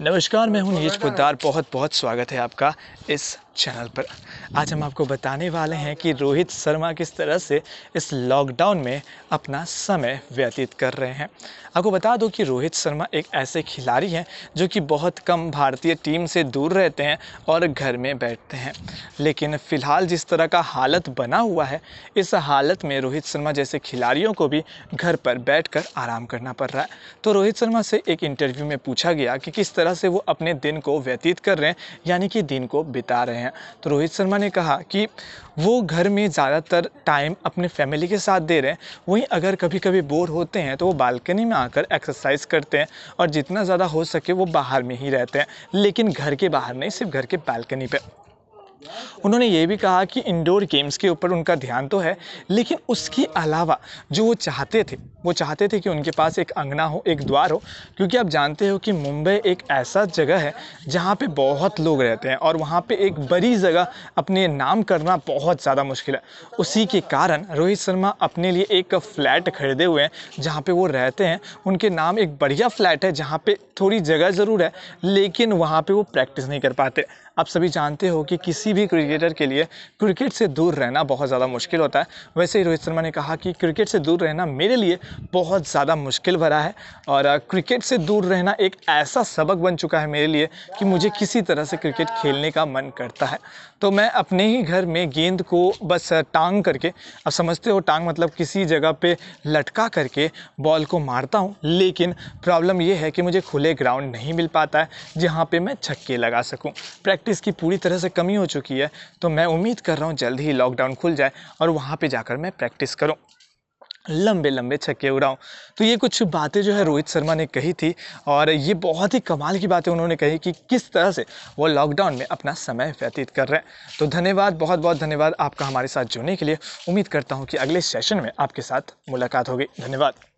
नमस्कार मैं हूँ नीरज पुद्दार। बहुत बहुत स्वागत है आपका इस चैनल पर। आज हम आपको बताने वाले हैं कि रोहित शर्मा किस तरह से इस लॉकडाउन में अपना समय व्यतीत कर रहे हैं। आपको बता दूँ कि रोहित शर्मा एक ऐसे खिलाड़ी हैं जो कि बहुत कम भारतीय टीम से दूर रहते हैं और घर में बैठते हैं। लेकिन फ़िलहाल जिस तरह का हालत बना हुआ है, इस हालत में रोहित शर्मा जैसे खिलाड़ियों को भी घर पर बैठ कर आराम करना पड़ रहा है। तो रोहित शर्मा से एक इंटरव्यू में पूछा गया कि किस तरह से वो अपने दिन को व्यतीत कर रहे हैं, यानी कि दिन को बिता रहे हैं। तो रोहित शर्मा ने कहा कि वो घर में ज़्यादातर टाइम अपने फैमिली के साथ दे रहे हैं। वहीं अगर कभी कभी बोर होते हैं तो वो बालकनी में आकर एक्सरसाइज करते हैं और जितना ज़्यादा हो सके वो बाहर में ही रहते हैं। लेकिन घर के बाहर नहीं, सिर्फ़ घर के बालकनी पर उन्होंने ये भी कहा कि इंडोर गेम्स के ऊपर उनका ध्यान तो है, लेकिन उसके अलावा जो वो चाहते थे वो चाहते थे कि उनके पास एक अंगना हो, एक द्वार हो, क्योंकि आप जानते हो कि मुंबई एक ऐसा जगह है जहाँ पे बहुत लोग रहते हैं और वहाँ पे एक बड़ी जगह अपने नाम करना बहुत ज़्यादा मुश्किल है। उसी के कारण रोहित शर्मा अपने लिए एक फ्लैट खरीदे हुए हैं जहाँ पे वो रहते हैं। उनके नाम एक बढ़िया फ्लैट है जहाँ पे थोड़ी जगह ज़रूर है, लेकिन वहाँ पे वो प्रैक्टिस नहीं कर पाते। आप सभी जानते हो कि किसी भी क्रिकेटर के लिए क्रिकेट से दूर रहना बहुत ज़्यादा मुश्किल होता है। वैसे ही रोहित शर्मा ने कहा कि क्रिकेट से दूर रहना मेरे लिए बहुत ज़्यादा मुश्किल भरा है। और क्रिकेट से दूर रहना एक ऐसा सबक बन चुका है मेरे लिए कि मुझे किसी तरह से क्रिकेट खेलने का मन करता है। तो मैं अपने ही घर में गेंद को बस टांग करके, अब समझते हो टांग मतलब किसी जगह पे लटका करके बॉल को मारता हूँ, लेकिन प्रॉब्लम ये है कि मुझे खुले ग्राउंड नहीं मिल पाता है, जहाँ पे मैं छक्के लगा सकूँ। प्रैक्टिस की पूरी तरह से कमी हो चुकी है तो मैं उम्मीद कर रहा हूँ जल्द ही लॉकडाउन खुल जाए और वहाँ पर जाकर मैं प्रैक्टिस करूँ। लंबे लंबे छक्के उड़ाऊँ। तो ये कुछ बातें जो है रोहित शर्मा ने कही थी और ये बहुत ही कमाल की बातें उन्होंने कही कि किस तरह से वो लॉकडाउन में अपना समय व्यतीत कर रहे हैं। तो धन्यवाद बहुत बहुत धन्यवाद आपका हमारे साथ जुड़ने के लिए। उम्मीद करता हूँ कि अगले सेशन में आपके साथ मुलाकात होगी। धन्यवाद।